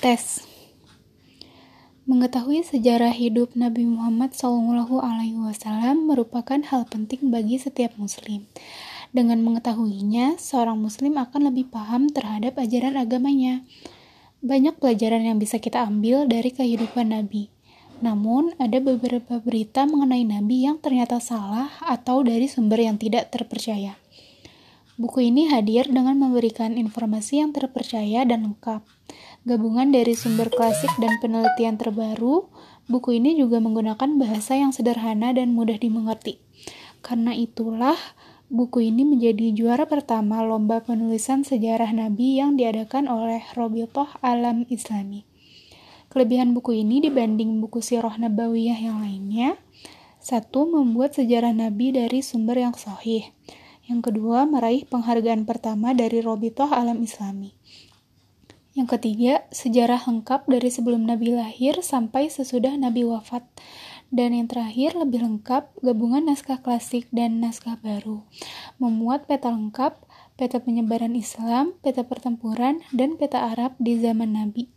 Tes Mengetahui sejarah hidup Nabi Muhammad SAW merupakan hal penting bagi setiap muslim. Dengan mengetahuinya, seorang muslim akan lebih paham terhadap ajaran agamanya. Banyak pelajaran yang bisa kita ambil dari kehidupan Nabi. Namun, ada beberapa berita mengenai Nabi yang ternyata salah atau dari sumber yang tidak terpercaya. Buku ini hadir dengan memberikan informasi yang terpercaya dan lengkap. Gabungan dari sumber klasik dan penelitian terbaru, buku ini juga menggunakan bahasa yang sederhana dan mudah dimengerti. Karena itulah, buku ini menjadi juara pertama lomba penulisan sejarah Nabi yang diadakan oleh Robitoh Alam Islami. Kelebihan buku ini dibanding buku sirah nabawiyah yang lainnya, satu, membuat sejarah Nabi dari sumber yang sahih. Yang kedua, meraih penghargaan pertama dari Robitoh Alam Islami. Yang ketiga, sejarah lengkap dari sebelum Nabi lahir sampai sesudah Nabi wafat. Dan yang terakhir, lebih lengkap, gabungan naskah klasik dan naskah baru. Memuat peta lengkap, peta penyebaran Islam, peta pertempuran, dan peta Arab di zaman Nabi.